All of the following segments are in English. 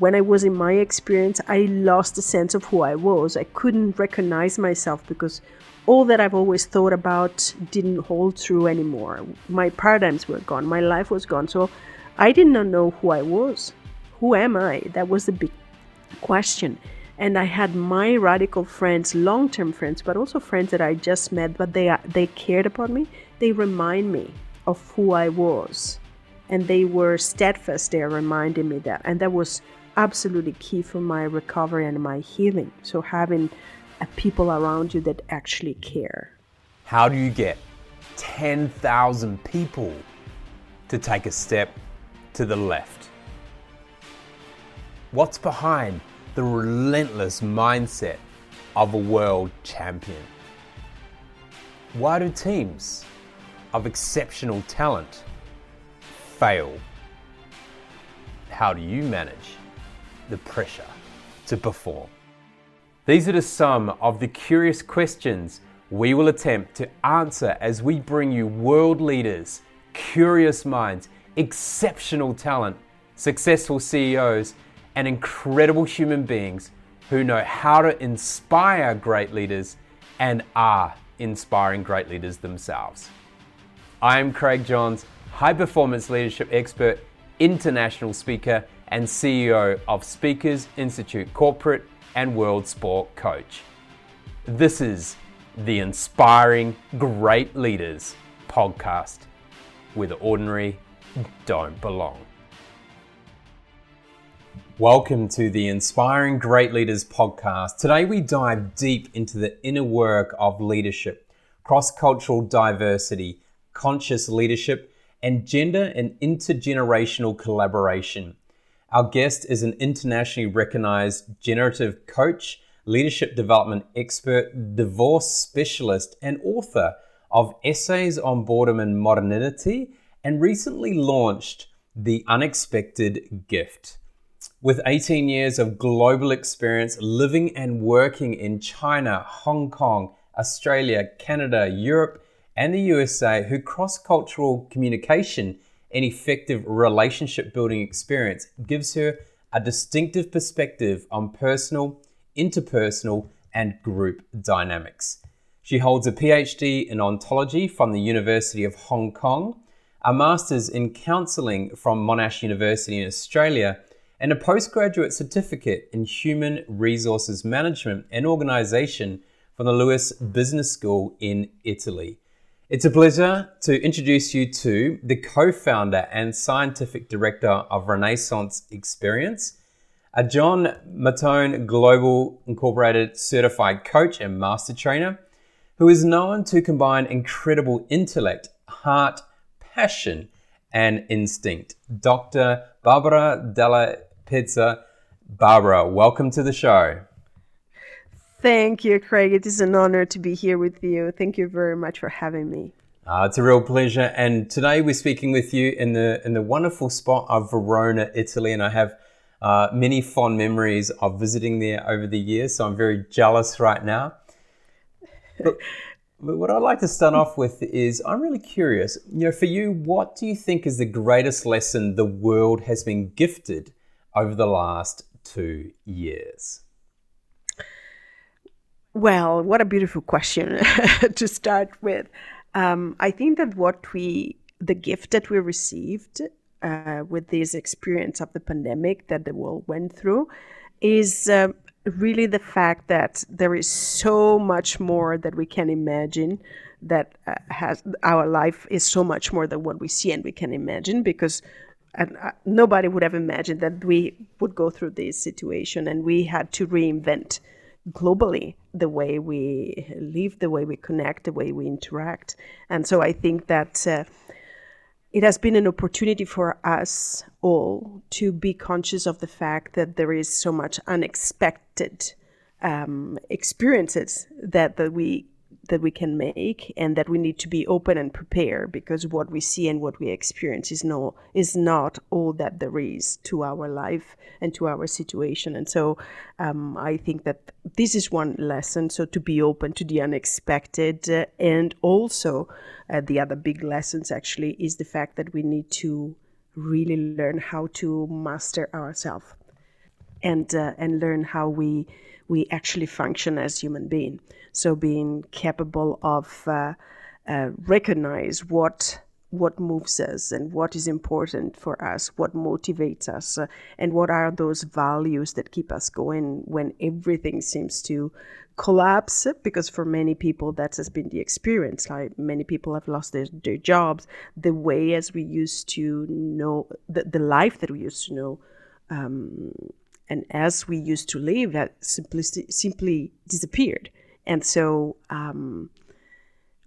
when I was in my experience, I lost the sense of who I was. I couldn't recognize myself because all that I've always thought about didn't hold true anymore. My paradigms were gone, my life was gone. So I did not know who I was. Who am I? That was the big question. And I had my radical friends, long-term friends, but also friends that I just met, but they they cared about me. They remind me of who I was, and they were steadfast. there reminding me that, and that was absolutely key for my recovery and my healing. So having uh, people around you that actually care. How do you get 10,000 people to take a step to the left? What's behind the relentless mindset of a world champion? Why do teams of exceptional talent fail? How do you manage the pressure to perform? These are just some of the curious questions we will attempt to answer as we bring you world leaders, curious minds, exceptional talent, successful CEOs, and incredible human beings who know how to inspire great leaders and are inspiring great leaders themselves. I am Craig Johns, high performance leadership expert, international speaker, and CEO of Speakers Institute Corporate and World Sport Coach. This is the Inspiring Great Leaders podcast, where the ordinary don't belong. Welcome to the Inspiring Great Leaders podcast. Today we dive deep into the inner work of leadership, cross cultural diversity, conscious leadership, and gender and intergenerational collaboration. Our guest is an internationally recognized generative coach, leadership development expert, divorce specialist, and author of Essays on Boredom and Modernity, and recently launched The Unexpected Gift. With 18 years of global experience living and working in China, Hong Kong, Australia, Canada, Europe, and the USA, her cross cultural communication and effective relationship building experience gives her a distinctive perspective on personal, interpersonal, and group dynamics. She holds a PhD in ontology from the University of Hong Kong, a master's in counseling from Monash University in Australia, and a postgraduate certificate in human resources management and organization from the LUISS Business School in Italy. It's a pleasure to introduce you to the co founder and scientific director of Renaissance Experience, a John Mattone Global Incorporated certified coach and master trainer who is known to combine incredible intellect, heart, passion, and instinct. Dr. Barbara Dalle Pezze. Barbara, welcome to the show. Thank you, Craig. It is an honor to be here with you. Thank you very much for having me. Uh, it's a real pleasure. And today we're speaking with you in the in the wonderful spot of Verona, Italy, and I have uh, many fond memories of visiting there over the years. So I'm very jealous right now. But, but what I'd like to start off with is I'm really curious. You know, for you, what do you think is the greatest lesson the world has been gifted over the last two years? Well, what a beautiful question to start with. Um, I think that what we, the gift that we received uh, with this experience of the pandemic that the world went through, is uh, really the fact that there is so much more that we can imagine. That uh, has our life is so much more than what we see and we can imagine because and uh, nobody would have imagined that we would go through this situation and we had to reinvent globally the way we live, the way we connect, the way we interact. And so I think that uh, it has been an opportunity for us all to be conscious of the fact that there is so much unexpected um, experiences that, that we that we can make and that we need to be open and prepared because what we see and what we experience is no is not all that there is to our life and to our situation and so um, i think that this is one lesson so to be open to the unexpected uh, and also uh, the other big lessons actually is the fact that we need to really learn how to master ourselves and uh, and learn how we we actually function as human being. So being capable of uh, uh, recognize what what moves us and what is important for us, what motivates us, uh, and what are those values that keep us going when everything seems to collapse. Because for many people, that has been the experience. Like many people have lost their, their jobs. The way as we used to know, the, the life that we used to know, um, and as we used to live, that simply simply disappeared. And so. Um,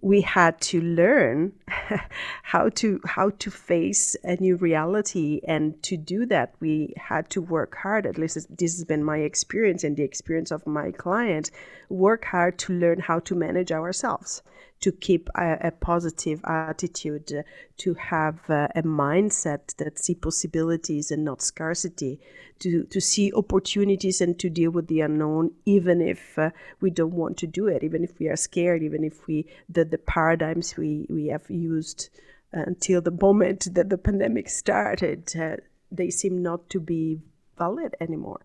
we had to learn how to how to face a new reality and to do that we had to work hard at least this has been my experience and the experience of my clients work hard to learn how to manage ourselves to keep a, a positive attitude, uh, to have uh, a mindset that see possibilities and not scarcity, to, to see opportunities and to deal with the unknown, even if uh, we don't want to do it, even if we are scared, even if we the, the paradigms we, we have used until the moment that the pandemic started, uh, they seem not to be valid anymore.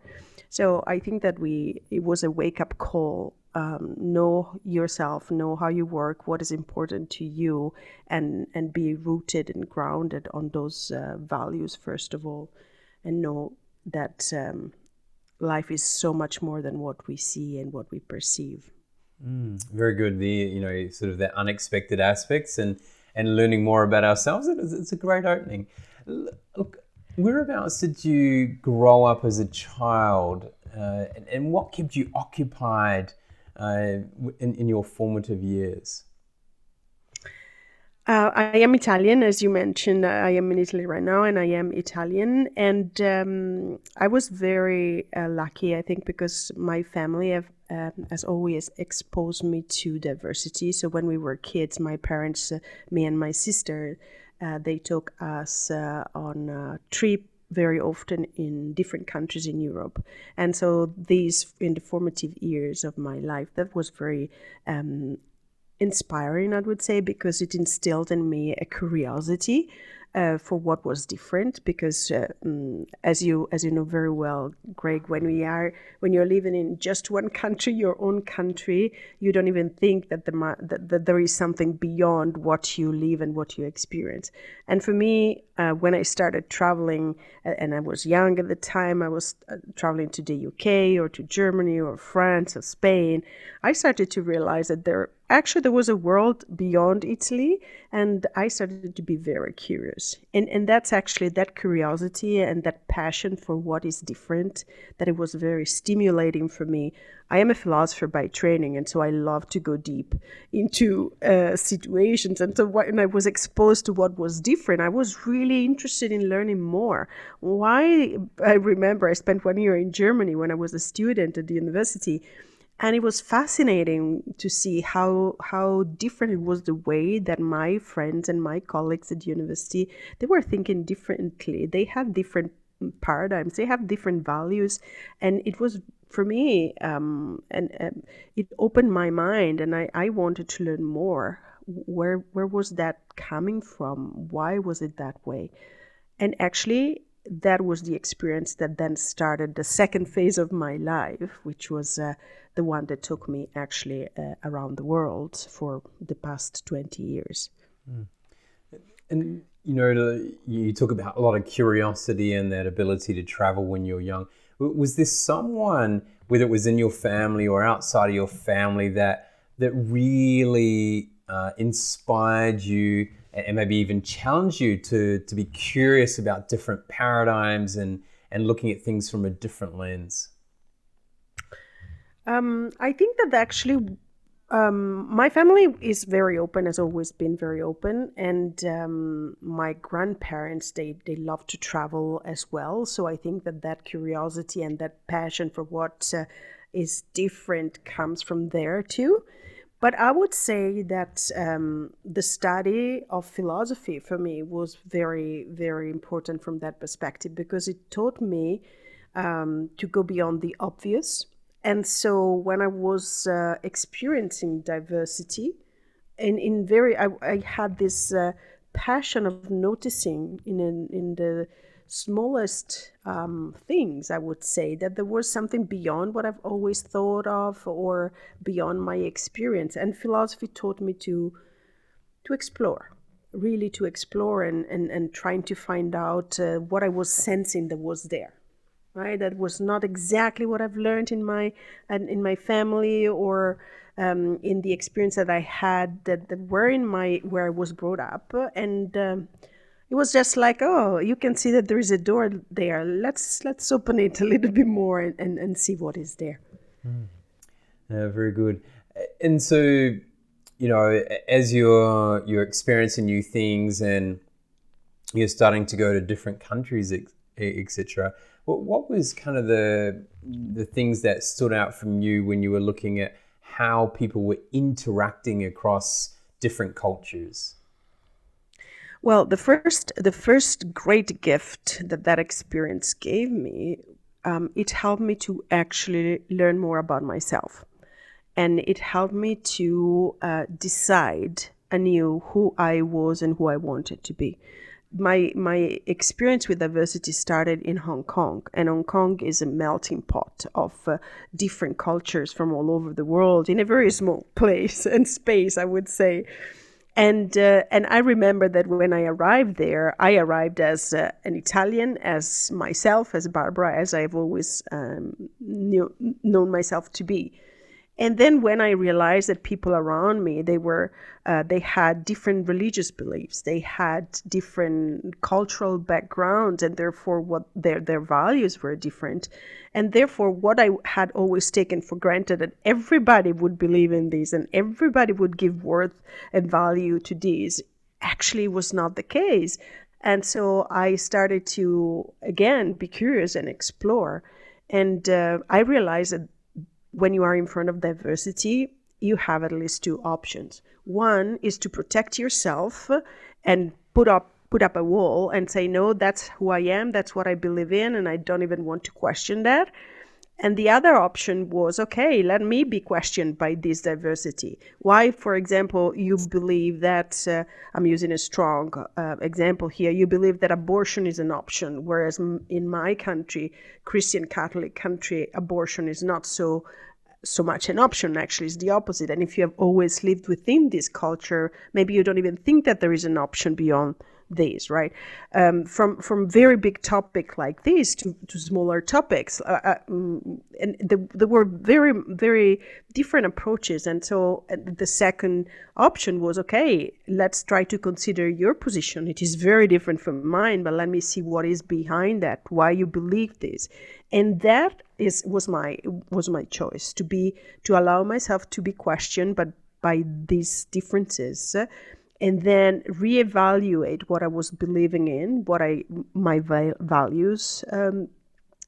So I think that we it was a wake up call um, know yourself, know how you work, what is important to you, and and be rooted and grounded on those uh, values first of all, and know that um, life is so much more than what we see and what we perceive. Mm, very good. The you know sort of the unexpected aspects and and learning more about ourselves. It's a great opening. Look, whereabouts did you grow up as a child, uh, and, and what kept you occupied? uh, in, in your formative years? Uh, I am Italian, as you mentioned. I am in Italy right now, and I am Italian. And um, I was very uh, lucky, I think, because my family have, um, has always exposed me to diversity. So when we were kids, my parents, uh, me and my sister, they took us uh, on a trip very often in different countries in Europe. And so these in the formative years of my life, that was very um, inspiring, I would say, because it instilled in me a curiosity uh, for what was different because uh, um, as you as you know very well greg when we are when you're living in just one country your own country you don't even think that the that, that there is something beyond what you live and what you experience. And for me uh, when i started traveling and i was young at the time i was uh, traveling to the uk or to germany or france or spain i started to realize that there actually there was a world beyond Italy, and I started to be very curious. And and that's actually that curiosity and that passion for what is different that it was very stimulating for me. I am a philosopher by training, and so I love to go deep into uh, situations. And so when I was exposed to what was different, I was really interested in learning more. Why? I remember I spent one year in Germany when I was a student at the university and it was fascinating to see how how different it was the way that my friends and my colleagues at university they were thinking differently. They have different paradigms. They have different values. And it was for me um, and um, it opened my mind and I, I wanted to learn more. Where where was that coming from? Why was it that way? And actually that was the experience that then started the second phase of my life which was uh, the one that took me actually uh, around the world for the past 20 years. Mm. And, you know, you talk about a lot of curiosity and that ability to travel when you're young. Was there someone, whether it was in your family or outside of your family, that, that really uh, inspired you and maybe even challenge you to, to be curious about different paradigms and, and looking at things from a different lens? Um, I think that actually um, my family is very open, has always been very open, and um, my grandparents they they love to travel as well. So I think that that curiosity and that passion for what uh, is different comes from there too. But I would say that um, the study of philosophy for me was very very important from that perspective because it taught me um, to go beyond the obvious. And so when I was uh, experiencing diversity, and in very, I, I had this uh, passion of noticing in in the smallest um, things, I would say, that there was something beyond what I've always thought of or beyond my experience. And philosophy taught me to to explore, really to explore and, and, and trying to find out uh, what I was sensing that was there. Right, that was not exactly what I've learned in my in my family or um, in the experience that I had that, that were in my where I was brought up, and um, it was just like, oh, you can see that there is a door there. Let's let's open it a little bit more and, and, and see what is there. Mm. very good. And so, you know, as you're you're experiencing new things and you're starting to go to different countries, etc. What, what was kind of the the things that stood out from you when you were looking at how people were interacting across different cultures? Well, the first the first great gift that that experience gave me, um, it helped me to actually learn more about myself, and it helped me to uh, decide anew who I was and who I wanted to be. My my experience with diversity started in Hong Kong, and Hong Kong is a melting pot of uh, different cultures from all over the world in a very small place and space, I would say and uh, and I remember that when I arrived there, I arrived as uh, an Italian, as myself, as Barbara, as I've always um, knew, known myself to be. And then when I realized that people around me, they were, uh, they had different religious beliefs, they had different cultural backgrounds, and therefore what their their values were different, and therefore what I had always taken for granted that everybody would believe in these and everybody would give worth and value to these, actually was not the case. And so I started to again be curious and explore, and uh, I realized that when you are in front of diversity, you have at least two options. One is to protect yourself and put up put up a wall and say no that's who i am that's what i believe in and i don't even want to question that and the other option was okay, let me be questioned by this diversity. Why, for example, you believe that, uh, I'm using a strong uh, example here, you believe that abortion is an option, whereas in my country, Christian Catholic country, abortion is not so so much an option actually is the opposite and if you have always lived within this culture maybe you don't even think that there is an option beyond these, right? Um, from from very big topic like this to, to smaller topics, uh, uh, mm, and the, there were very very different approaches. And so uh, the second option was okay. Let's try to consider your position. It is very different from mine, but let me see what is behind that. Why you believe this, and that is was my was my choice to be to allow myself to be questioned, but by these differences and then reevaluate what I was believing in, what I my values um,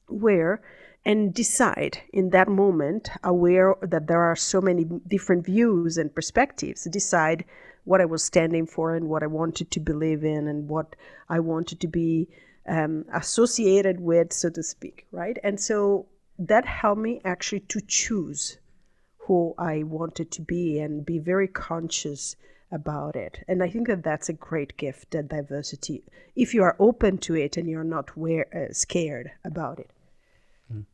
were, and decide in that moment, aware that there are so many different views and perspectives, decide what I was standing for and what I wanted to believe in and what I wanted to be um, associated with, so to speak, right? And so that helped me actually to choose who I wanted to be and be very conscious about it. And I think that that's a great gift, that diversity, if you are open to it and you're not wear, uh, scared about it. Mm.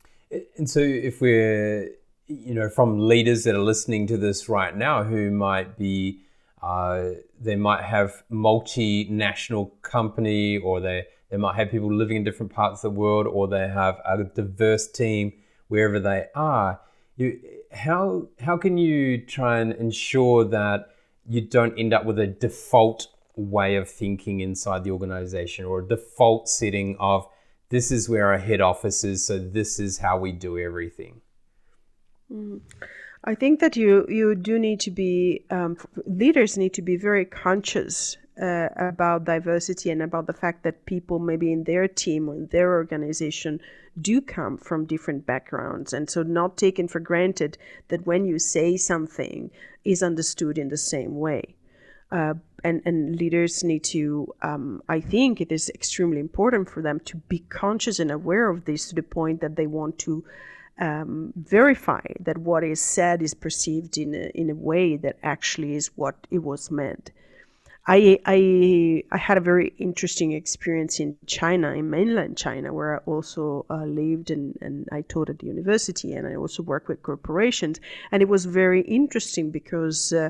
And so, if we're, you know, from leaders that are listening to this right now who might be, uh, they might have multinational company or they, they might have people living in different parts of the world or they have a diverse team wherever they are. You, how, how can you try and ensure that you don't end up with a default way of thinking inside the organization or a default setting of this is where our head office is, so this is how we do everything. Mm. I think that you you do need to be um, leaders need to be very conscious uh, about diversity and about the fact that people maybe in their team or in their organization do come from different backgrounds and so not taken for granted that when you say something is understood in the same way. Uh, and, and leaders need to um, i think it is extremely important for them to be conscious and aware of this to the point that they want to um, verify that what is said is perceived in a, in a way that actually is what it was meant I, I, I had a very interesting experience in China, in mainland China, where I also uh, lived and, and I taught at the university and I also worked with corporations. And it was very interesting because uh,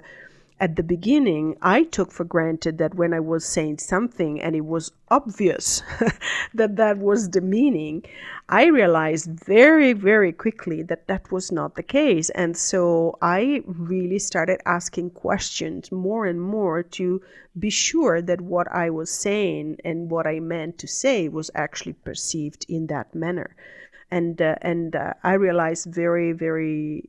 at the beginning, I took for granted that when I was saying something and it was obvious that that was the meaning, I realized very, very quickly that that was not the case. And so I really started asking questions more and more to be sure that what I was saying and what I meant to say was actually perceived in that manner. And, uh, and uh, I realized very, very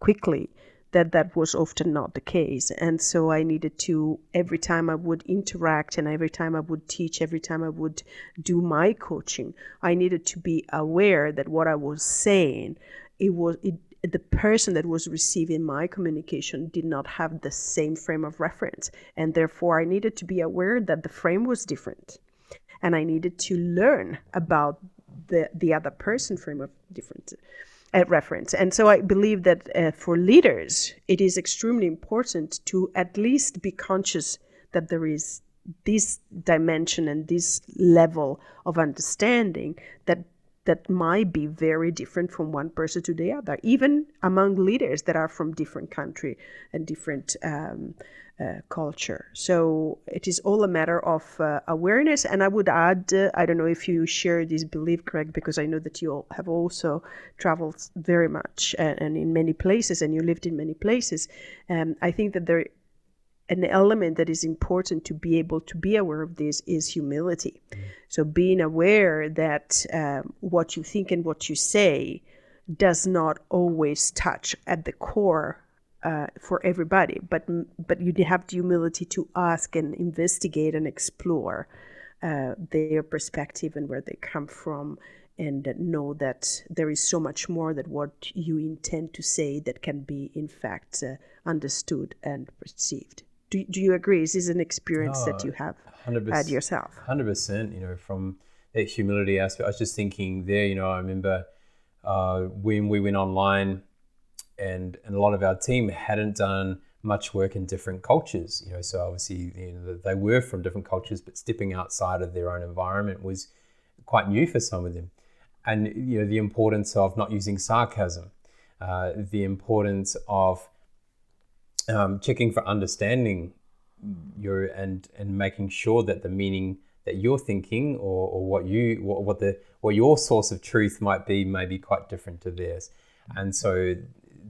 quickly that that was often not the case. And so I needed to, every time I would interact and every time I would teach, every time I would do my coaching, I needed to be aware that what I was saying, it was, it, the person that was receiving my communication did not have the same frame of reference. And therefore, I needed to be aware that the frame was different. And I needed to learn about the, the other person frame of difference at reference. And so I believe that uh, for leaders, it is extremely important to at least be conscious that there is this dimension and this level of understanding that that might be very different from one person to the other, even among leaders that are from different country and different um, uh, culture. So it is all a matter of uh, awareness. And I would add, uh, I don't know if you share this belief, Craig, because I know that you have also traveled very much and, and in many places, and you lived in many places. Um, I think that there an element that is important to be able to be aware of this is humility. So being aware that um, what you think and what you say does not always touch at the core uh, for everybody, but but you have the humility to ask and investigate and explore uh, their perspective and where they come from, and know that there is so much more that what you intend to say that can be in fact uh, understood and perceived. Do, do you agree? This is this an experience oh, that you have 100, had yourself? Hundred percent. You know, from that humility aspect, I was just thinking there. You know, I remember uh, when we went online and and a lot of our team hadn't done much work in different cultures. You know, so obviously you know, they were from different cultures, but stepping outside of their own environment was quite new for some of them. And you know, the importance of not using sarcasm, uh, the importance of um, checking for understanding your and and making sure that the meaning that you're thinking or, or what you what, what the what your source of truth might be may be quite different to theirs and so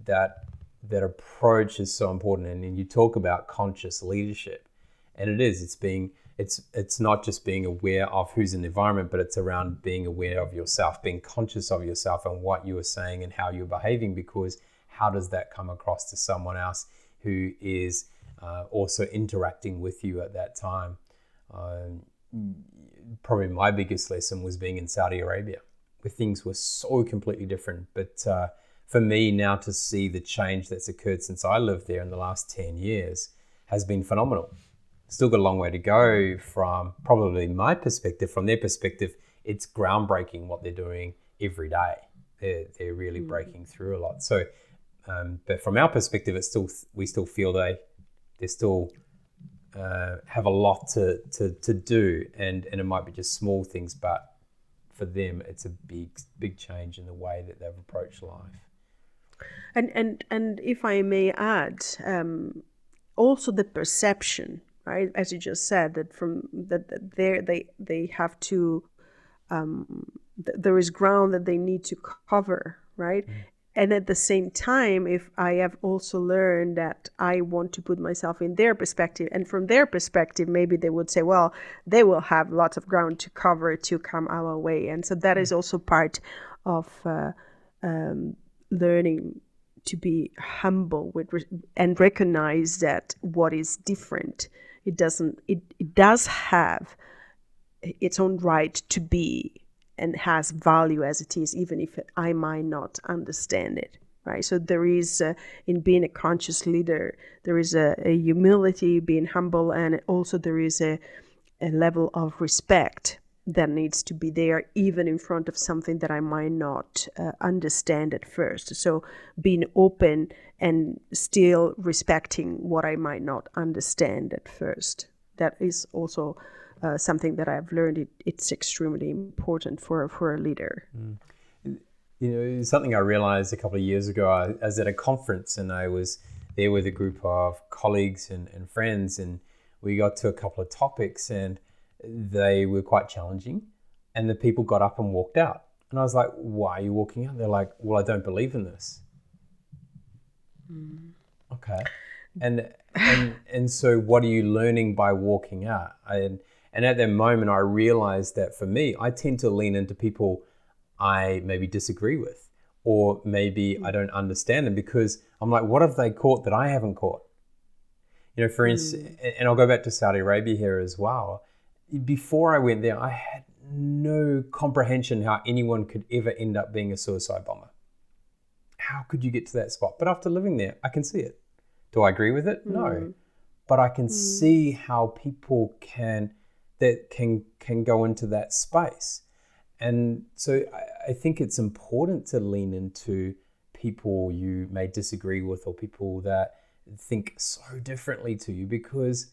that that approach is so important. And you talk about conscious leadership, and it is. It's being it's it's not just being aware of who's in the environment, but it's around being aware of yourself, being conscious of yourself and what you are saying and how you're behaving. Because how does that come across to someone else who is uh, also interacting with you at that time? Um, probably my biggest lesson was being in Saudi Arabia, where things were so completely different, but uh, for me now to see the change that's occurred since I lived there in the last 10 years has been phenomenal. Still got a long way to go from probably my perspective. From their perspective, it's groundbreaking what they're doing every day. They're, they're really mm. breaking through a lot. So, um, but from our perspective, it's still we still feel they they still uh, have a lot to, to, to do, and, and it might be just small things, but for them, it's a big big change in the way that they've approached life. And and and if I may add, um, also the perception, right? As you just said, that from that, that they they they have to. Um, th- there is ground that they need to cover, right? Mm. And at the same time, if I have also learned that I want to put myself in their perspective, and from their perspective, maybe they would say, well, they will have lots of ground to cover to come our way. And so that is mm. also part of uh, um, learning to be humble with and recognize that what is different it doesn't it, it does have its own right to be and has value as it is even if i might not understand it right so there is uh, in being a conscious leader there is a, a, humility being humble and also there is a, a level of respect that needs to be there, even in front of something that I might not uh, understand at first. So being open and still respecting what I might not understand at first. That is also uh, something that I've learned. It, it's extremely important for for a leader. Mm. You know, something I realized a couple of years ago. I, I was at a conference and I was there with a group of colleagues and, and friends, and we got to a couple of topics and they were quite challenging. And the people got up and walked out. And I was like, why are you walking out? They're like, well, I don't believe in this. Mm. Okay. And, and, and so what are you learning by walking out? And, and at that moment, I realized that for me, I tend to lean into people I maybe disagree with, or maybe I don't understand them because I'm like, what have they caught that I haven't caught? You know, for instance, mm. and I'll go back to Saudi Arabia here as well before I went there, I had no comprehension how anyone could ever end up being a suicide bomber. How could you get to that spot? But after living there, I can see it. Do I agree with it? No. Mm. But I can mm. see how people can that can can go into that space. And so I, I think it's important to lean into people you may disagree with or people that think so differently to you because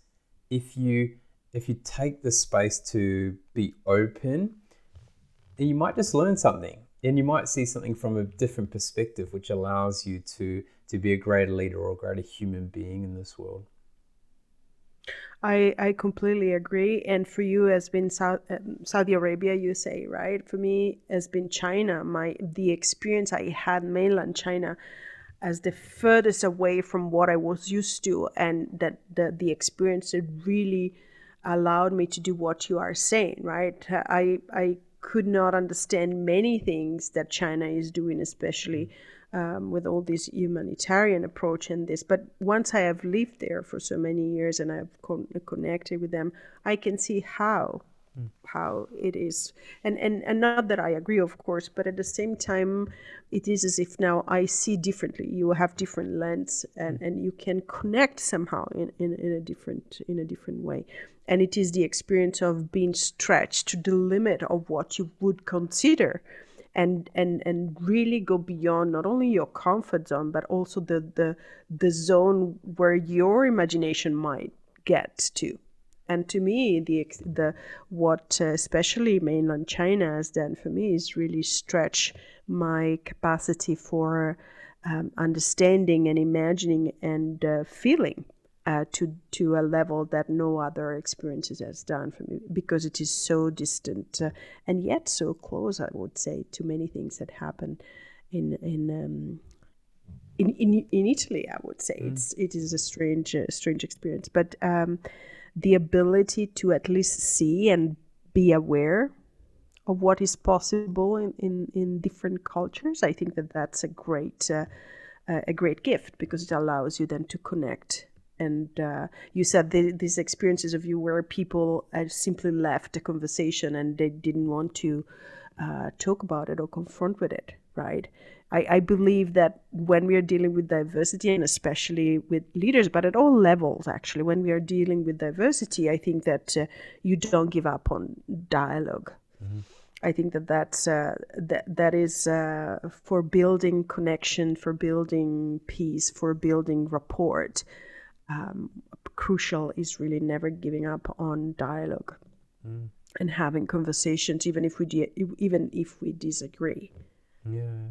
if you if you take the space to be open, then you might just learn something and you might see something from a different perspective, which allows you to to be a greater leader or a greater human being in this world. I, I completely agree. And for you, has been South, um, Saudi Arabia, you say, right? For me, has been China. My the experience I had mainland China as the furthest away from what I was used to, and that the the experience that really allowed me to do what you are saying, right? I, I could not understand many things that China is doing, especially um, with all this humanitarian approach and this. But once I have lived there for so many years and I've con- connected with them, I can see how mm. how it is and, and and not that i agree of course but at the same time it is as if now i see differently you have different lens and mm. and you can connect somehow in, in, in a different in a different way and it is the experience of being stretched to the limit of what you would consider and and and really go beyond not only your comfort zone but also the the the zone where your imagination might get to. And to me the the what uh, especially mainland china has done for me is really stretch my capacity for um, understanding and imagining and uh, feeling uh, to to a level that no other experiences has done for me because it is so distant uh, and yet so close. I would say to many things that happen in in um, in, in, in Italy. I would say mm. it's it is a strange uh, strange experience, but um, the ability to at least see and be aware of what is possible in, in, in different cultures. I think that that's a great uh, a great gift because it allows you then to connect and uh, you said the, these experiences of you where people simply left the conversation and they didn't want to uh, talk about it or confront with it right I, I, believe that when we are dealing with diversity and especially with leaders but at all levels actually when we are dealing with diversity i think that uh, you don't give up on dialog mm-hmm. I think that that's uh, that that is uh, for building connection, for building peace, for building rapport um, crucial is really never giving up on dialogue mm. and having conversations, even if we di- even if we disagree. Yeah.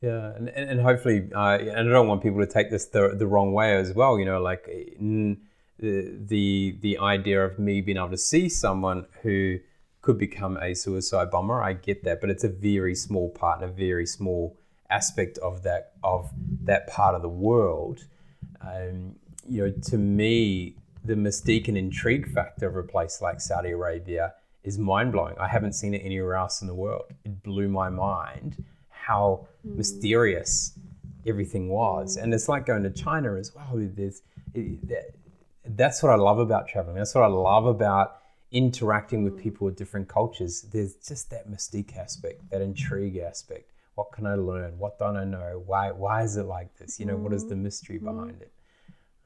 Yeah, and, and hopefully, uh, and I don't want people to take this the, the wrong way as well. You know, like the the the idea of me being able to see someone who could become a suicide bomber, I get that, but it's a very small part, a very small aspect of that of that part of the world. Um, you know, to me, the mystique and intrigue factor of a place like Saudi Arabia is mind blowing. I haven't seen it anywhere else in the world. It blew my mind how mm. mysterious everything was. And it's like going to China as well. There's, it, that, that's what I love about traveling. That's what I love about interacting with people with different cultures. There's just that mystique aspect, that intrigue aspect. What can I learn? What don't I know? Why, why is it like this? You know, what is the mystery behind it?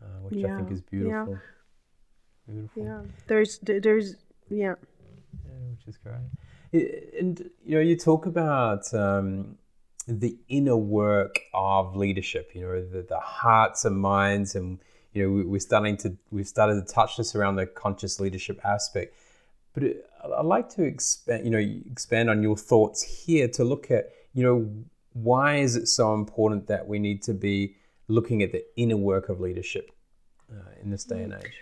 Uh, which yeah. I think is beautiful. Yeah. Beautiful. Yeah. There's there's yeah. yeah. which is great. And you know, you talk about um, the inner work of leadership. You know, the, the hearts and minds, and you know, we, are starting to we've started to touch this around the conscious leadership aspect. But it, I'd like to expand, you know, expand on your thoughts here to look at, you know, why is it so important that we need to be looking at the inner work of leadership uh, in this day and age?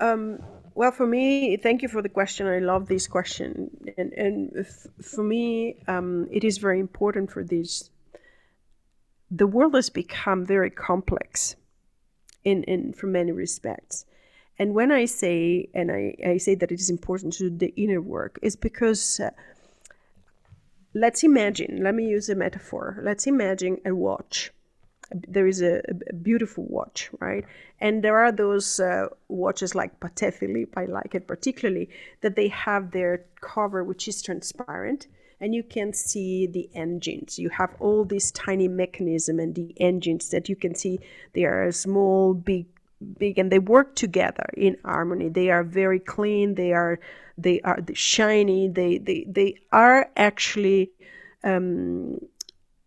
Um, well, for me, thank you for the question. I love this question, and and f- for me, um, it is very important for this. The world has become very complex, in in for many respects, and when I say and I, I say that it is important to do the inner work, is because. Uh, let's imagine. Let me use a metaphor. Let's imagine a watch there is a, a, beautiful watch, right? And there are those uh, watches like Patek Philippe, I like it particularly, that they have their cover which is transparent and you can see the engines. You have all these tiny mechanism and the engines that you can see they are small, big, big, and they work together in harmony. They are very clean. They are they are shiny. They they they are actually um,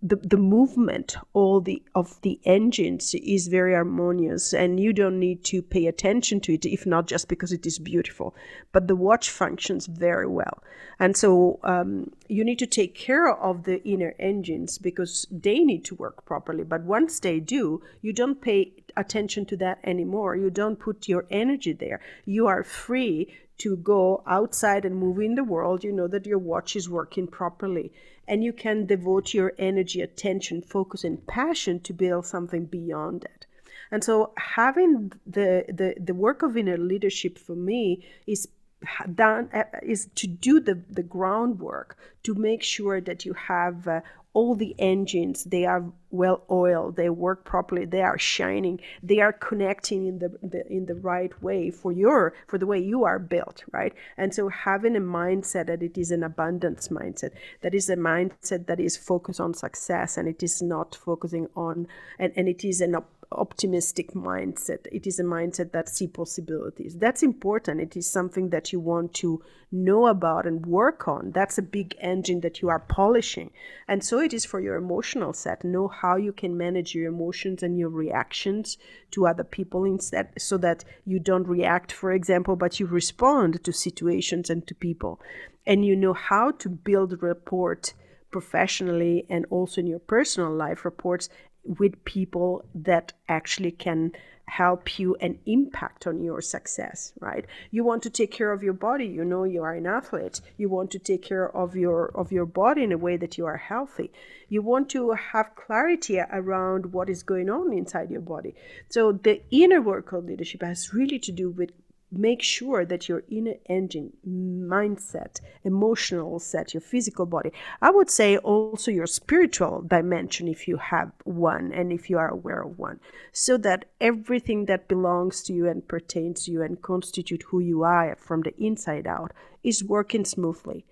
the, the movement all the of the engines is very harmonious and you don't need to pay attention to it if not just because it is beautiful but the watch functions very well. And so um, you need to take care of the inner engines because they need to work properly. But once they do you don't pay attention to that anymore. You don't put your energy there. You are free to go outside and move in the world you know that your watch is working properly and you can devote your energy, attention, focus, and passion to build something beyond that. And so, having the the, the work of inner leadership for me is done uh, is to do the, the groundwork to make sure that you have uh, all the engines they are well oiled they work properly they are shining they are connecting in the, the, in the right way for your for the way you are built right? And so having a mindset that it is an abundance mindset that is a mindset that is focused on success and it is not focusing on and, and it is an optimistic mindset. It is a mindset that see possibilities. That's important. It is something that you want to know about and work on. That's a big engine that you are polishing. And so it is for your emotional set. Know how you can manage your emotions and your reactions to other people instead so that you don't react, for example, but you respond to situations and to people. And you know how to build rapport professionally and also in your personal life reports with people that actually can help you and impact on your success right? You want to take care of your body. You know you are an athlete. You want to take care of your of your body in a way that you are healthy. You want to have clarity around what is going on inside your body. So the inner work of leadership has really to do with make sure that your inner engine, mindset, emotional set, your physical body, I would say also your spiritual dimension, if you have one and if you are aware of one, so that everything that belongs to you and pertains to you and constitute who you are from the inside out is working smoothly.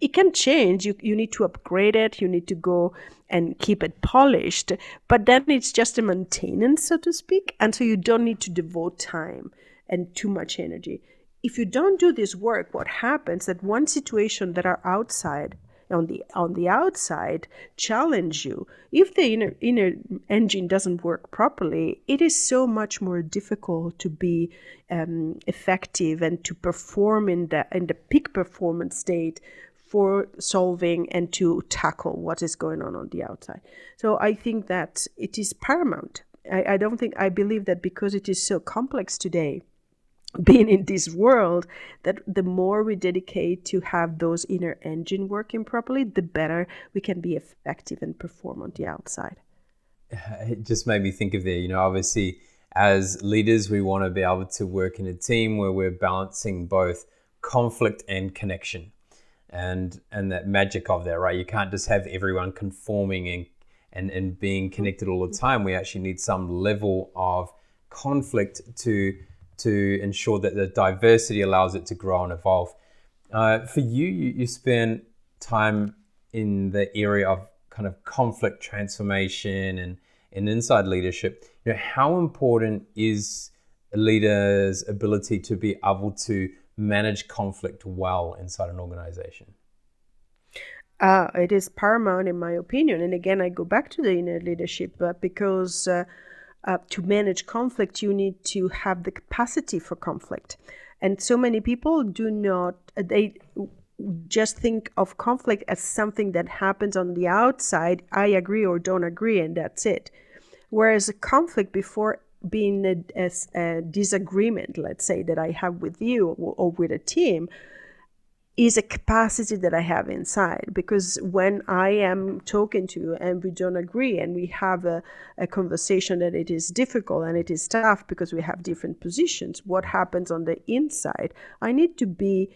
It can change. You, you need to upgrade it. You need to go and keep it polished. But then it's just a maintenance, so to speak. And so you don't need to devote time and too much energy. If you don't do this work, what happens that one situation that are outside on the on the outside challenge you if the inner inner engine doesn't work properly it is so much more difficult to be um, effective and to perform in the in the peak performance state for solving and to tackle what is going on on the outside. So i think that it is paramount. I, I don't think i believe that because it is so complex today being in this world that the more we dedicate to have those inner engine working properly the better we can be effective and perform on the outside. It just made me think of there you know obviously as leaders we want to be able to work in a team where we're balancing both conflict and connection and and that magic of that right you can't just have everyone conforming and and, and being connected all the time we actually need some level of conflict to to ensure that the diversity allows it to grow and evolve. Uh, for you, you, you spend time in the area of kind of conflict transformation and, and inside leadership. You know, how important is a leader's ability to be able to manage conflict well inside an organization? Uh, it is paramount, in my opinion. And again, I go back to the inner leadership uh, because uh, uh, to manage conflict, you need to have the capacity for conflict. And so many people do not, uh, they just think of conflict as something that happens on the outside. I agree or don't agree, and that's it. Whereas a conflict, before being a, a, a disagreement, let's say, that I have with you or, or with a team, is a capacity that I have inside. Because when I am talking to you and we don't agree and we have a, a conversation that it is difficult and it is tough because we have different positions, what happens on the inside? I need to be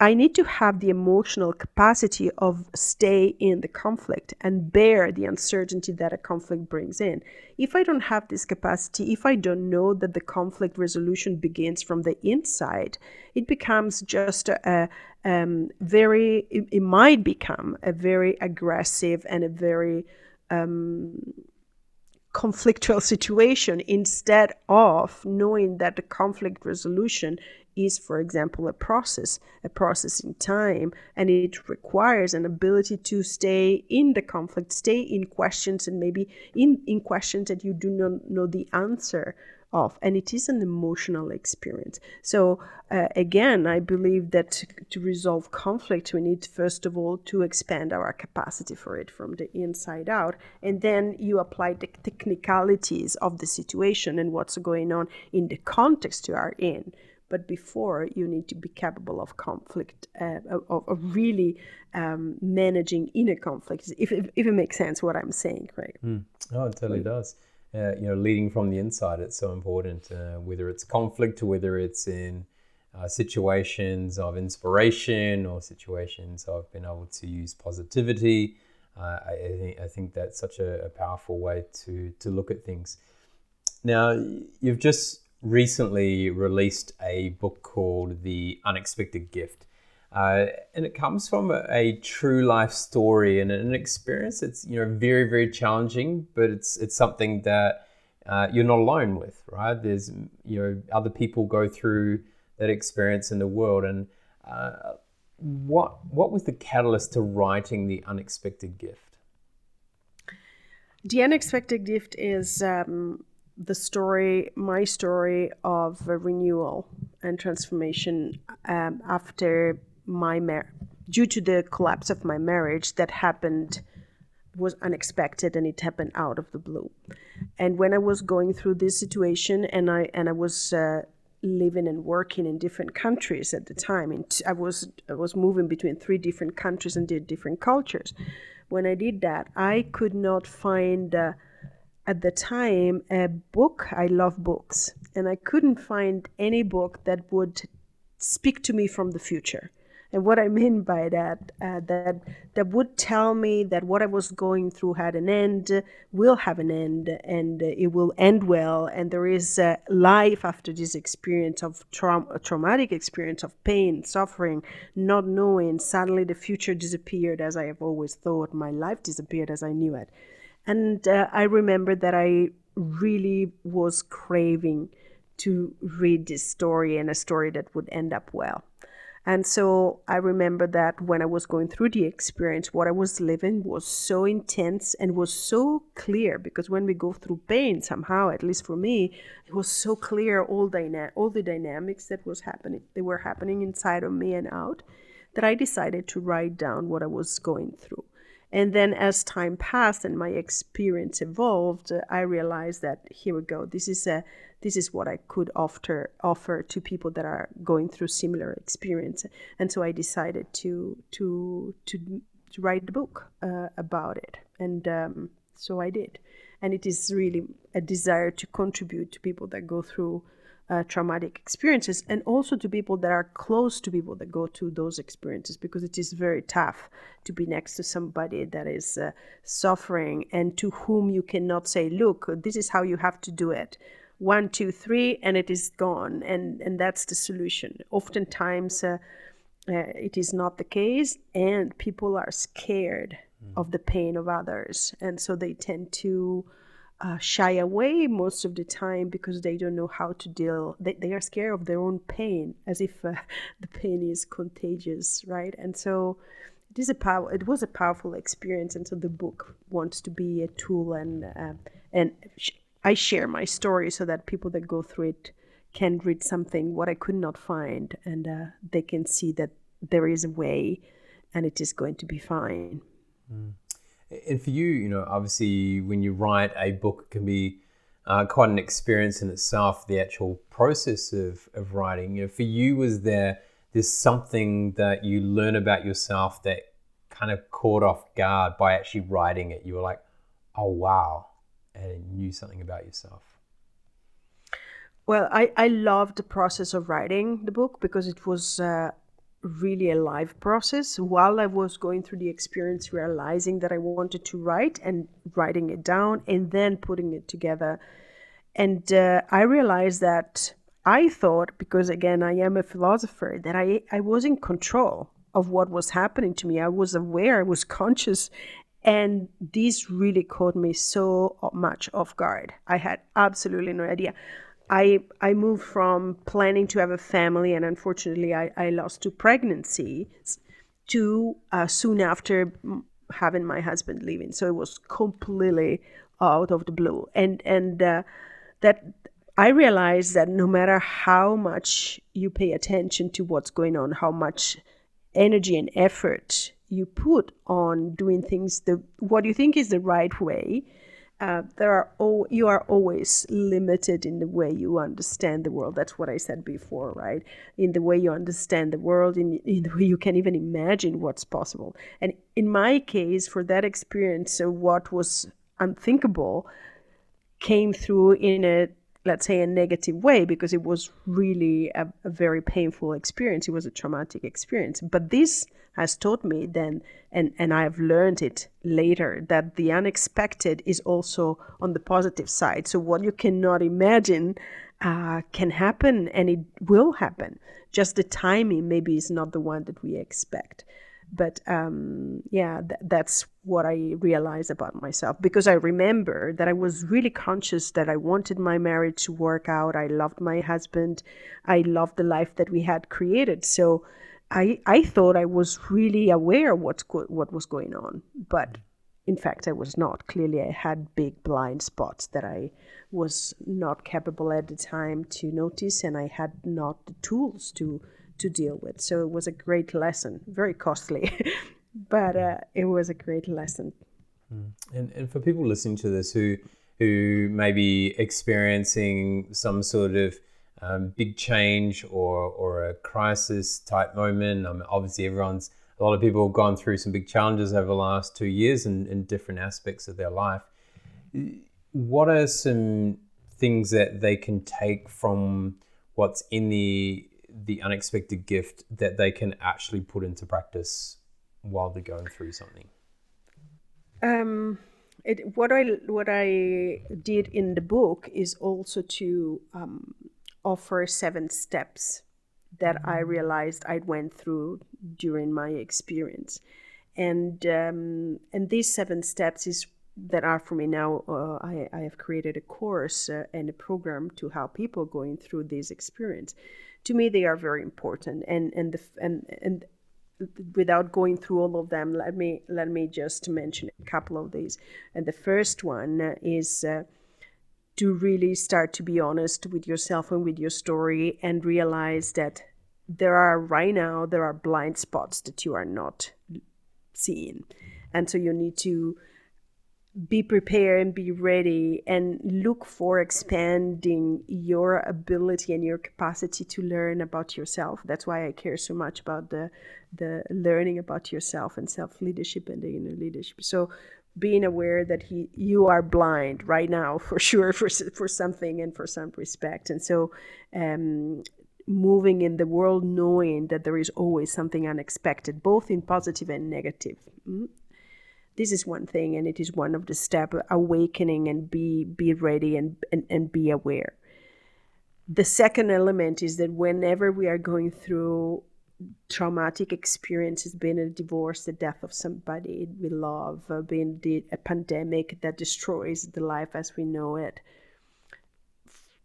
I need to have the emotional capacity of stay in the conflict and bear the uncertainty that a conflict brings in. If I don't have this capacity, if I don't know that the conflict resolution begins from the inside, it becomes just a, um, very, it, it, might become a very aggressive and a very um, conflictual situation instead of knowing that the conflict resolution is, for example, a process, a process in time, and it requires an ability to stay in the conflict, stay in questions, and maybe in, in questions that you do not know the answer of. And it is an emotional experience. So, uh, again, I believe that to, to resolve conflict, we need, first of all, to expand our capacity for it from the inside out. And then you apply the technicalities of the situation and what's going on in the context you are in but before you need to be capable of conflict uh, of, of, really um, managing inner conflicts if, if, if, it makes sense what i'm saying right mm. oh it totally does. Uh, you know leading from the inside it's so important uh, whether it's conflict or whether it's in uh, situations of inspiration or situations of being able to use positivity. Uh, I, I, think, I think that's such a, a powerful way to, to look at things. Now you've just recently released a book called The Unexpected Gift. Uh, and it comes from a, a, true life story and an experience that's you know very very challenging, but it's it's something that uh, you're not alone with, right? There's you know other people go through that experience in the world, and uh, what what was the catalyst to writing the unexpected gift? The unexpected gift is um, the story, my story of renewal and transformation um, after my marriage, due to the collapse of my marriage that happened was unexpected and it happened out of the blue. And when I was going through this situation and I and I was uh, living and working in different countries at the time, and I was I was moving between three different countries and did different cultures. When I did that, I could not find. Uh, at the time a book. I love books, and I couldn't find any book that would speak to me from the future. And what I mean by that, uh, that that would tell me that what I was going through had an end, will have an end, and it will end well. And there is a life after this experience of tra- traumatic experience of pain, suffering, not knowing. Suddenly, the future disappeared as I have always thought. My life disappeared as I knew it. And uh, I remember that I really was craving to read this story and a story that would end up well. And so I remember that when I was going through the experience, what I was living was so intense and was so clear because when we go through pain, somehow, at least for me, it was so clear all dyna- all the dynamics that was happening, they were happening inside of me and out, that I decided to write down what I was going through. And then as time passed and my experience evolved, I realized that here we go. This is a this is what I could offer offer to people that are going through similar experience. And so I decided to to to, to write the book uh, about it. And um, so I did. And it is really a desire to contribute to people that go through uh, traumatic experiences and also to people that are close to people that go through those experiences because it is very tough to be next to somebody that is uh, suffering and to whom you cannot say look this is how you have to do it one two three and it is gone and and that's the solution oftentimes uh, uh it is not the case and people are scared mm. of the pain of others and so they tend to uh, shy away most of the time because they don't know how to deal they, they are scared of their own pain as if uh, the pain is contagious right and so it is a power it was a powerful experience and so the book wants to be a tool and uh, and sh- i share my story so that people that go through it can read something what i could not find and uh, they can see that there is a way and it is going to be fine mm. And for you, you know, obviously, when you write a book, it can be uh, quite an experience in itself. The actual process of, of writing. You know, for you, was there there's something that you learn about yourself that kind of caught off guard by actually writing it? You were like, oh wow, and knew something about yourself. Well, I, I loved the process of writing the book because it was uh, really a live process while I was going through the experience, realizing that I wanted to write and writing it down and then putting it together. And uh, I realized that I thought, because again, I am a philosopher, that I, I was in control of what was happening to me. I was aware, I was conscious. And this really caught me so much off guard. I had absolutely no idea. I I moved from planning to have a family, and unfortunately, I, I lost two pregnancies to uh, soon after having my husband leaving. So it was completely out of the blue, and and uh, that I realized that no matter how much you pay attention to what's going on, how much energy and effort you put on doing things the what you think is the right way uh, there are all you are always limited in the way you understand the world. That's what I said before, right? In the way you understand the world, in, in the way you can even imagine what's possible. And in my case, for that experience, so what was unthinkable came through in a let's say a negative way because it was really a, a very painful experience. It was a traumatic experience. But this has taught me then and and I've learned it later that the unexpected is also on the positive side. So what you cannot imagine uh, can happen, and it will happen. Just the timing maybe is not the one that we expect. But um, yeah, th- that's what I realized about myself because I remember that I was really conscious that I wanted my marriage to work out. I loved my husband. I loved the life that we had created. So I, I thought I was really aware what's go- what was going on, but in fact I was not. Clearly, I had big blind spots that I was not capable at the time to notice, and I had not the tools to to deal with. So it was a great lesson, very costly, but uh, it was a great lesson. Hmm. And and for people listening to this who who may be experiencing some sort of um, big change or, or a crisis type moment. I mean, obviously, everyone's a lot of people have gone through some big challenges over the last two years in, in different aspects of their life. What are some things that they can take from what's in the the unexpected gift that they can actually put into practice while they're going through something? Um, it, what I what I did in the book is also to um, offer seven steps that I mm-hmm. realized I went through during my experience, and um, and these seven steps is that are for me now. Uh, I, I have created a course uh, and a program to help people going through this experience. To me, they are very important, and and the and and without going through all of them, let me let me just mention a couple of these. And the first one is. Uh, to really start to be honest with yourself and with your story and realize that there are right now there are blind spots that you are not seeing. And so you need to be prepared and be ready and look for expanding your ability and your capacity to learn about yourself. That's why i care so much about the the learning about yourself and self leadership and the inner leadership. So being aware that he you are blind right now for sure for for something and for some respect. And so um, moving in the world knowing that there is always something unexpected both in positive and negative. Mm-hmm. this is one thing and it is one of the step awakening and be be ready and, and and be aware. The second element is that whenever we are going through traumatic experiences, being a divorce, the death of somebody we love, uh, being the, a pandemic that destroys the life as we know it.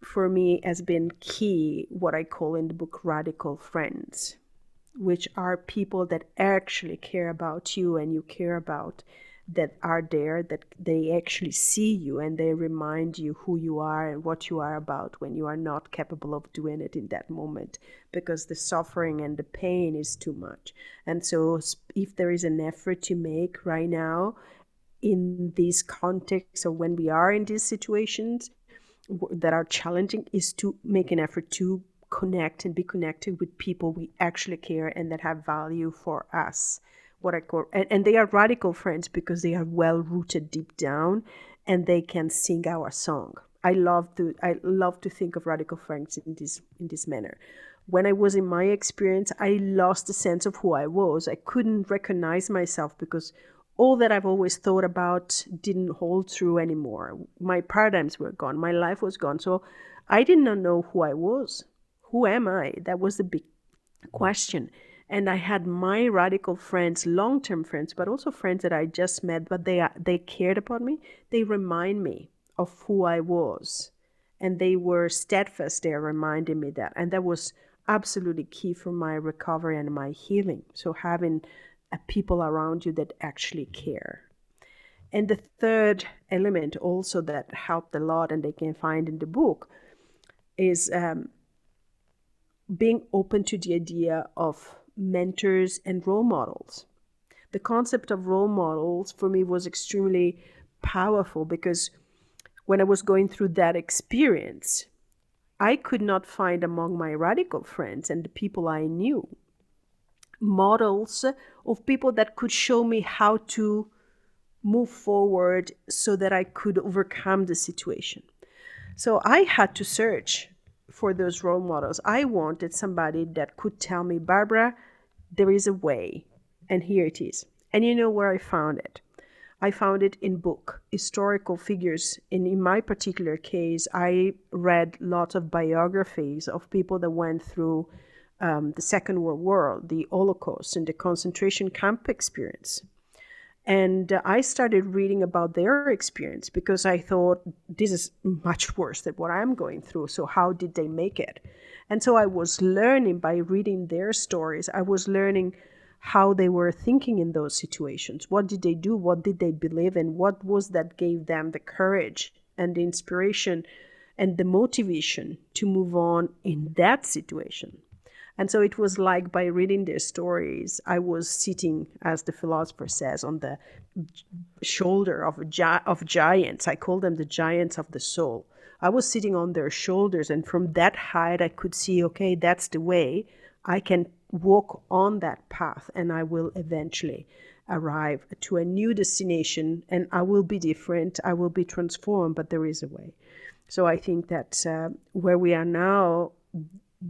For me, has been key what I call in the book radical friends, which are people that actually care about you and you care about that are there that they actually see you and they remind you who you are and what you are about when you are not capable of doing it in that moment because the suffering and the pain is too much. And so if there is an effort to make right now in these contexts or when we are in these situations that are challenging is to make an effort to connect and be connected with people we actually care and that have value for us what I call, and, and they are radical friends because they are well rooted deep down and they can sing our song. I love to I love to think of radical friends in this in this manner. When I was in my experience, I lost the sense of who I was. I couldn't recognize myself because all that I've always thought about didn't hold true anymore. My paradigms were gone. My life was gone. So I did not know who I was. Who am I? That was the big question and I had my radical friends, long-term friends, but also friends that I just met, but they they cared about me. They remind me of who I was, and they were steadfast. They reminding me that, and that was absolutely key for my recovery and my healing. So having a people around you that actually care. And the third element also that helped a lot, and they can find in the book, is um, being open to the idea of mentors, and role models. The concept of role models for me was extremely powerful because when I was going through that experience, I could not find among my radical friends and the people I knew models of people that could show me how to move forward so that I could overcome the situation. So I had to search for those role models. I wanted somebody that could tell me, Barbara, there is a way, and here it is. And you know where I found it? I found it in book, historical figures. And in my particular case, I read lots of biographies of people that went through um, the Second World War, the Holocaust, and the concentration camp experience. And uh, I started reading about their experience because I thought this is much worse than what I'm going through. So, how did they make it? And so I was learning by reading their stories, I was learning how they were thinking in those situations. What did they do? What did they believe in? What was that gave them the courage and the inspiration and the motivation to move on in that situation? And so it was like by reading their stories, I was sitting, as the philosopher says, on the shoulder of, gi- of giants. I call them the giants of the soul. I was sitting on their shoulders, and from that height, I could see okay, that's the way. I can walk on that path, and I will eventually arrive to a new destination, and I will be different. I will be transformed, but there is a way. So I think that uh, where we are now,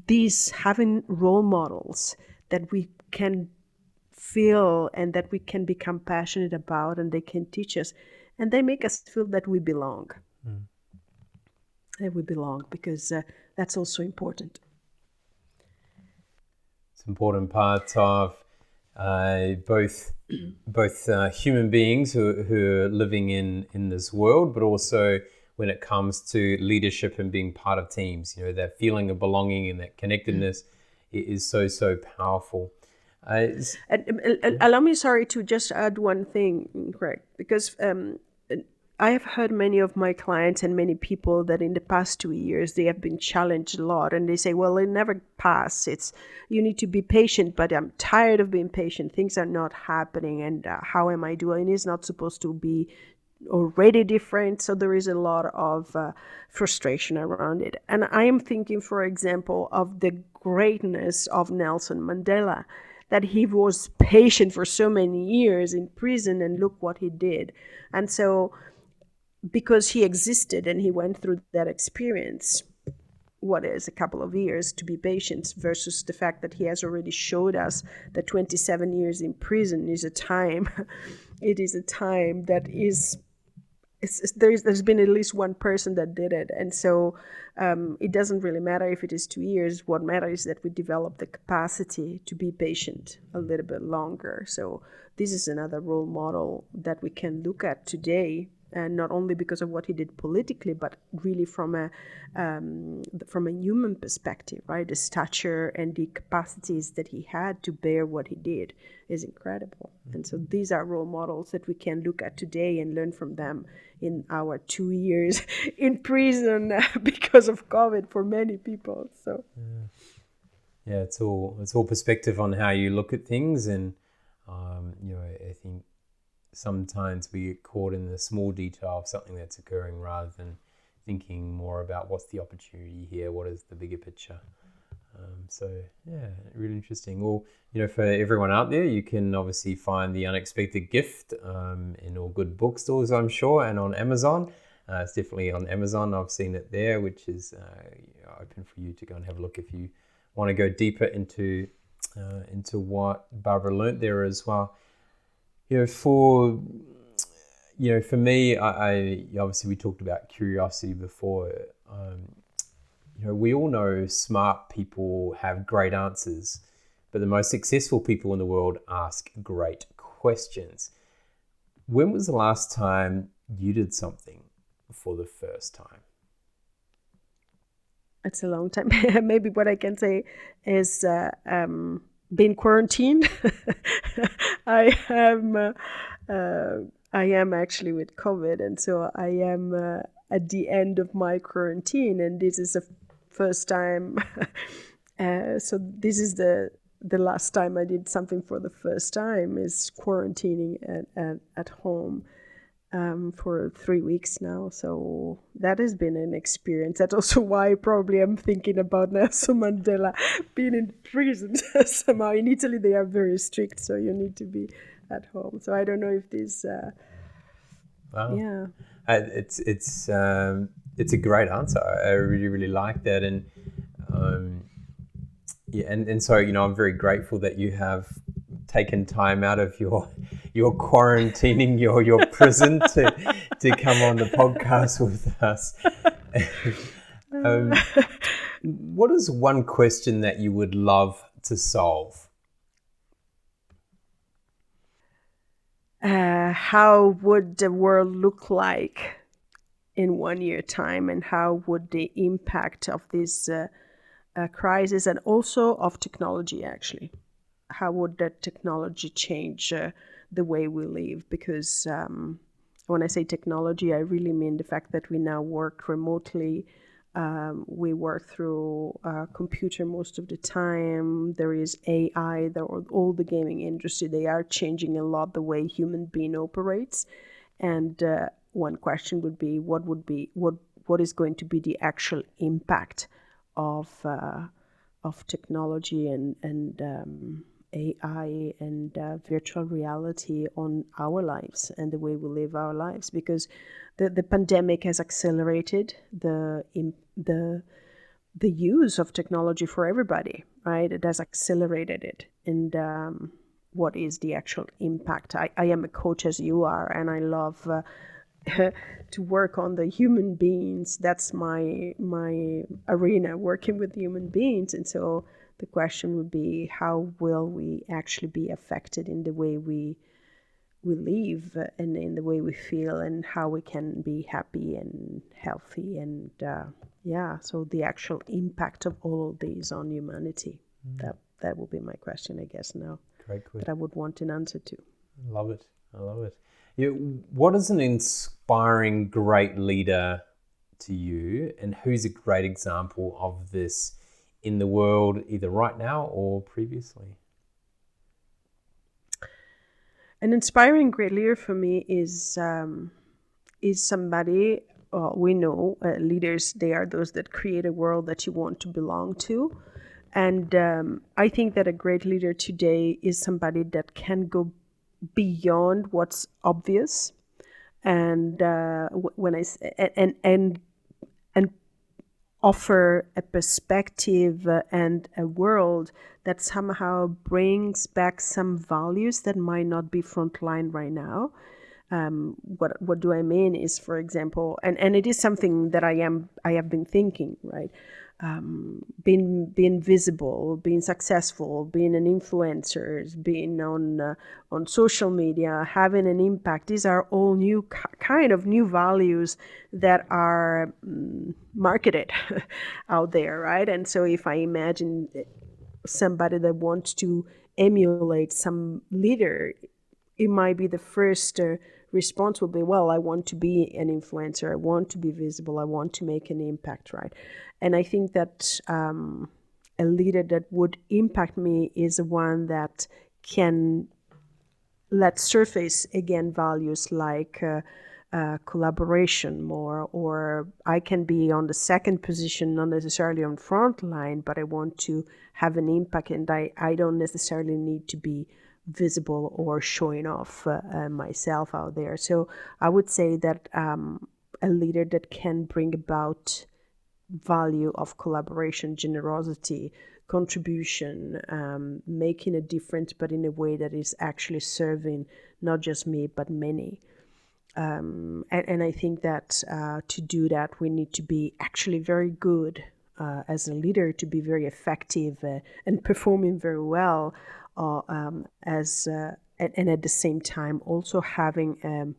these having role models that we can feel and that we can become passionate about and they can teach us and they make us feel that we belong mm. that we belong because uh, that's also important it's important part of uh, both both uh, human beings who, who are living in in this world but also when it comes to leadership and being part of teams. You know, that feeling of belonging and that connectedness is so, so powerful. Uh, uh, allow me, sorry, to just add one thing, Craig, because um, I have heard many of my clients and many people that in the past two years they have been challenged a lot, and they say, "Well, it never pass. It's you need to be patient, but I'm tired of being patient. Things are not happening, and uh, how am I doing? It's not supposed to be already different. So there is a lot of uh, frustration around it. And I am thinking, for example, of the greatness of Nelson Mandela, that he was patient for so many years in prison, and look what he did. And so, because he existed and he went through that experience, what is a couple of years to be patient versus the fact that he has already showed us that 27 years in prison is a time it is a time that is it's, it's, there's there's been at least one person that did it, and so um, it doesn't really matter if it is two years. What matters is that we develop the capacity to be patient a little bit longer. So this is another role model that we can look at today and not only because of what he did politically, but really from a um, from a human perspective, right? The stature and the capacities that he had to bear what he did is incredible. Mm-hmm. And so these are role models that we can look at today and learn from them in our two years in prison because of COVID for many people. So. Yeah. yeah, it's all it's all perspective on how you look at things, and um, you know, I think sometimes we get caught in the small detail of something that's occurring rather than thinking more about what's the opportunity here, what is the bigger picture. Um, so yeah, really interesting. Well, you know, for everyone out there, you can obviously find the unexpected gift um, in all good bookstores, I'm sure, and on Amazon. Uh, it's definitely on Amazon. I've seen it there, which is uh, open for you to go and have a look if you want to go deeper into uh, into what Barbara learnt there as well you know, for you know, for me, I, I obviously we talked about curiosity before. Um, you know, we all know smart people have great answers, but the most successful people in the world ask great questions. When was the last time you did something for the first time? It's a long time. Maybe what I can say is uh, um, been quarantined. I am uh, uh, I am actually with COVID, and so I am uh, at the end of my quarantine, and this is the first time. Uh, so this is the the last time I did something for the first time is quarantining at at, at home um, for three weeks now. So that has been an experience. That's also why probably I'm thinking about Nelson Mandela being in prison somehow. In Italy, they are very strict, so you need to be at home. So I don't know if this. Uh, wow. Yeah. Uh, it's it's um, it's a great answer. I really really like that, and um, yeah, and, and so you know I'm very grateful that you have taken time out of your your quarantining your your prison to to come on the podcast with us. um, what is one question that you would love to solve? Uh, how would the world look like in one year time, and how would the impact of this uh, uh, crisis and also of technology actually? How would that technology change? Uh, the way we live because um, when I say technology, I really mean the fact that we now work remotely. Um, we work through a computer most of the time. There is AI. There are all the gaming industry. They are changing a lot the way human being operates. And uh, one question would be, what would be what what is going to be the actual impact of uh, of technology and and um, AI and uh, virtual reality on our lives and the way we live our lives because the, the pandemic has accelerated the the the use of technology for everybody right? It has accelerated it. And um, what is the actual impact? I, I am a coach as you are and i love uh, to work on the human beings. That's my my arena working with human beings. And so the question would be how will we actually be affected in the way we we live and in the way we feel and how we can be happy and healthy and uh, yeah so the actual impact of all of these on humanity. Mm. that that would be my question i guess now Great question. that i would want an answer to. Love it. I love it. You, what is an inspiring great leader to you? And who's a great example of this in the world, either right now or previously? An inspiring great leader for me is um, is somebody uh, we know uh, leaders. They are those that create a world that you want to belong to, and um, I think that a great leader today is somebody that can go beyond what's obvious, and uh, when I and and offer a perspective and a world that somehow brings back some values that might not be frontline right now. um, what what do I mean is, for example, and, and it is something that I am I have been thinking, right? Um, being being visible, being successful, being an influencer, being on uh, on social media, having an impact. These are all new kind of new values that are um, marketed out there, right? And so, if I imagine somebody that wants to emulate some leader, it might be the first. Uh, response will be well i want to be an influencer. I want to be visible. I want to make an impact right? And i think that um, a leader that would impact me is one that can let surface again values like uh, uh, collaboration more or i can be on the second position not necessarily on front line but i want to have an impact and i, I don't necessarily need to be visible or showing off uh, uh, myself out there. So I would say that um, a leader that can bring about value of collaboration, generosity, contribution, um, making a difference, but in a way that is actually serving not just me, but many. Um, and, and, I think that uh, to do that, we need to be actually very good uh, as a leader, to be very effective uh, and performing very well uh, um, as uh, and, and, at the same time also having um,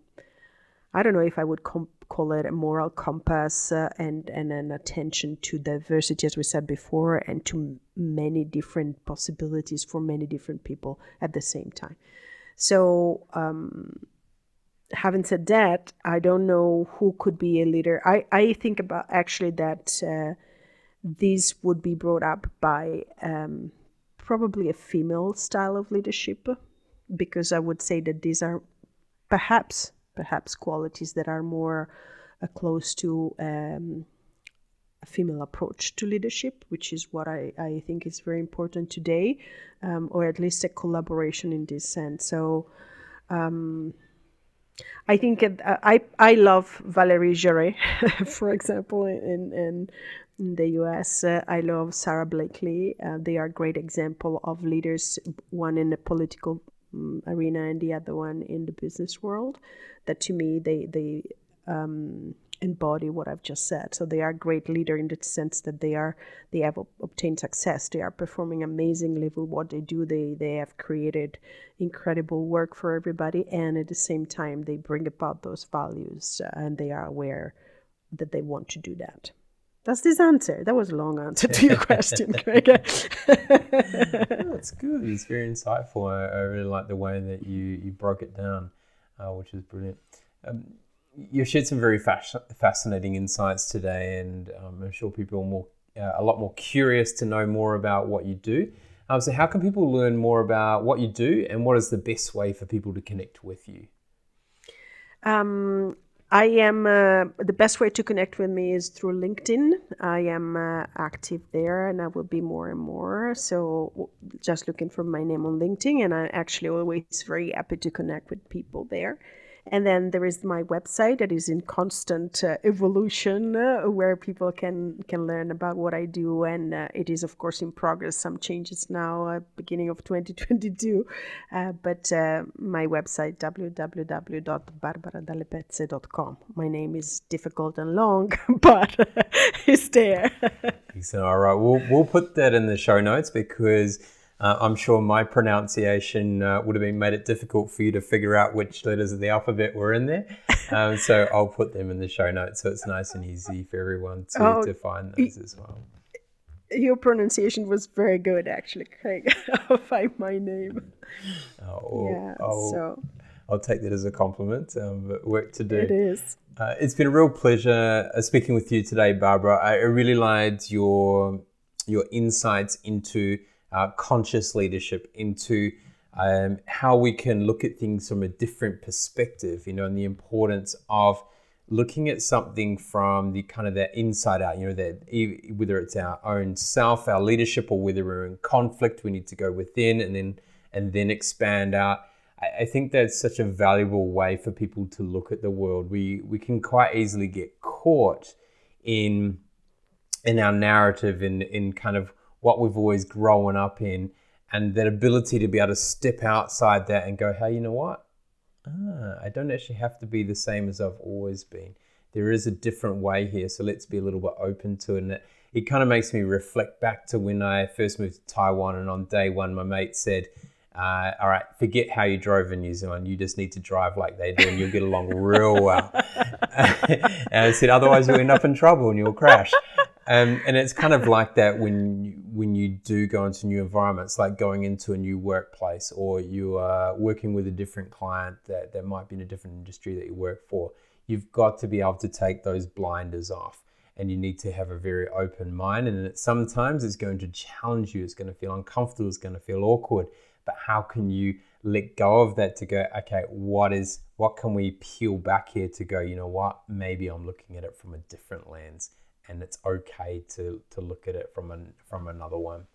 I don't know if I would com- call it a moral compass uh, and and an attention to diversity as we said before and to many different possibilities for many different people at the same time. So um, having said that, I don't know who could be a leader. I, I think about actually that uh, this would be brought up by um, probably a female style of leadership because I would say that these are perhaps perhaps qualities that are more uh, close to um, a female approach to leadership, which is what I, I think is very important today, um, or at least a collaboration in this sense. So um, I think it, I I love Valerie Jarrett, for example, in in in the US. Uh, I love Sara Blakely. Uh, they are great example of leaders, one in the political um, arena and the other one in the business world. That to me, they they um, embody what I've just said. So they are great leader in the sense that they are they have obtained success. They are performing amazingly with what they do. They they have created incredible work for everybody, and at the same time, they bring about those values, uh, and they are aware that they want to do that. That's this answer. That was a long answer to your question, Craig. That's good. It's very insightful. I, I, really like the way that you, you broke it down, uh, which is brilliant. Um, you've shared some very fas- fascinating insights today, and um, I'm sure people are more, uh, a lot more curious to know more about what you do. Um, so, how can people learn more about what you do, and what is the best way for people to connect with you? Um, I am uh, the best way to connect with me is through LinkedIn. I am uh, active there, and I will be more and more. So just looking for my name on LinkedIn, and I'm actually always very happy to connect with people there. And then there is my website that is in constant uh, evolution, uh, where people can can learn about what I do, and uh, it is of course in progress. Some changes now, uh, beginning of 2022, uh, but uh, my website www.barbaradallepezze.com. My name is difficult and long, but it's there. so, all right, we'll we'll put that in the show notes because uh, I'm sure my pronunciation uh, would have been made it difficult for you to figure out which letters of the alphabet were in there. Um, so I'll put them in the show notes so it's nice and easy for everyone to, oh, to find those as well. Your pronunciation was very good, actually, Craig. I'll find my name. Oh, yeah, I'll, so. I'll take that as a compliment. Um, but work to do. It is. Uh, it's been a real pleasure uh, speaking with you today, Barbara. I really liked your your insights into uh, conscious leadership into um, how we can look at things from a different perspective, you know, and the importance of looking at something from the kind of the inside out, you know, that whether it's our own self, our leadership, or whether we're in conflict, we need to go within and then and then expand out. I, I think that's such a valuable way for people to look at the world. We we can quite easily get caught in in our narrative in in kind of what we've always grown up in, and that ability to be able to step outside that and go, hey, you know what? ah, I don't actually have to be the same as I've always been. There is a different way here, so let's be a little bit open to it. And it, it kind of makes me reflect back to when I first moved to Taiwan, and on day one, my mate said, uh, all right, forget how you drove in New Zealand. You just need to drive like they do, and you'll get along real well. and I said, otherwise you'll end up in trouble and you'll crash. Um, and it's kind of like that when you, when you do go into new environments, like going into a new workplace, or you are working with a different client that, that might be in a different industry that you work for. You've got to be able to take those blinders off and you need to have a very open mind. And sometimes it's going to challenge you, it's going to feel uncomfortable, it's going to feel awkward. But how can you let go of that to go, okay, what is what can we peel back here to go, you know what, maybe I'm looking at it from a different lens and it's okay to, to look at it from an, from another one.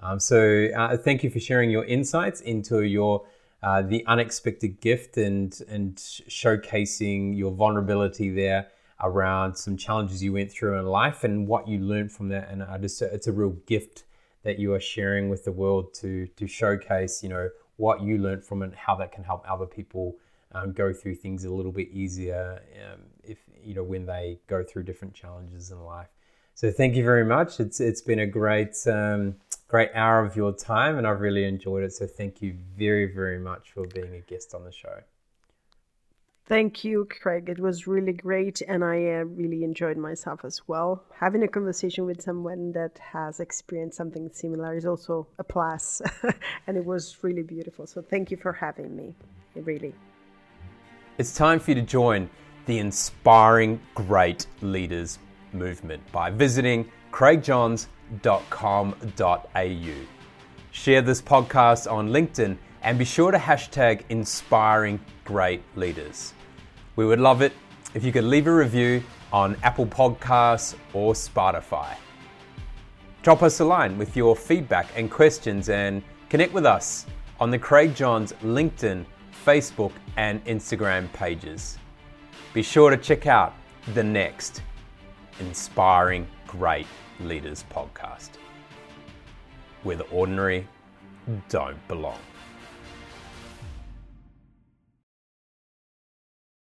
Um, so uh, thank you for sharing your insights into your uh, the unexpected gift and and showcasing your vulnerability there around some challenges you went through in life and what you learned from that. And I just, it's a real gift that you are sharing with the world to to showcase, you know, what you learned from it, how that can help other people um, go through things a little bit easier um, if you know when they go through different challenges in life. So thank you very much. It's it's been a great um, great hour of your time, and I've really enjoyed it. So thank you very very much for being a guest on the show. Thank you, Craig. It was really great, and I uh, really enjoyed myself as well. Having a conversation with someone that has experienced something similar is also a plus, and it was really beautiful. So, thank you for having me. Really. It's time for you to join the Inspiring Great Leaders movement by visiting craigjohns.com.au. Share this podcast on LinkedIn and be sure to hashtag Inspiring Great Leaders. We would love it if you could leave a review on Apple Podcasts or Spotify. Drop us a line with your feedback and questions and connect with us on the Craig Johns LinkedIn, Facebook, and Instagram pages. Be sure to check out the next Inspiring Great Leaders podcast, where the ordinary don't belong.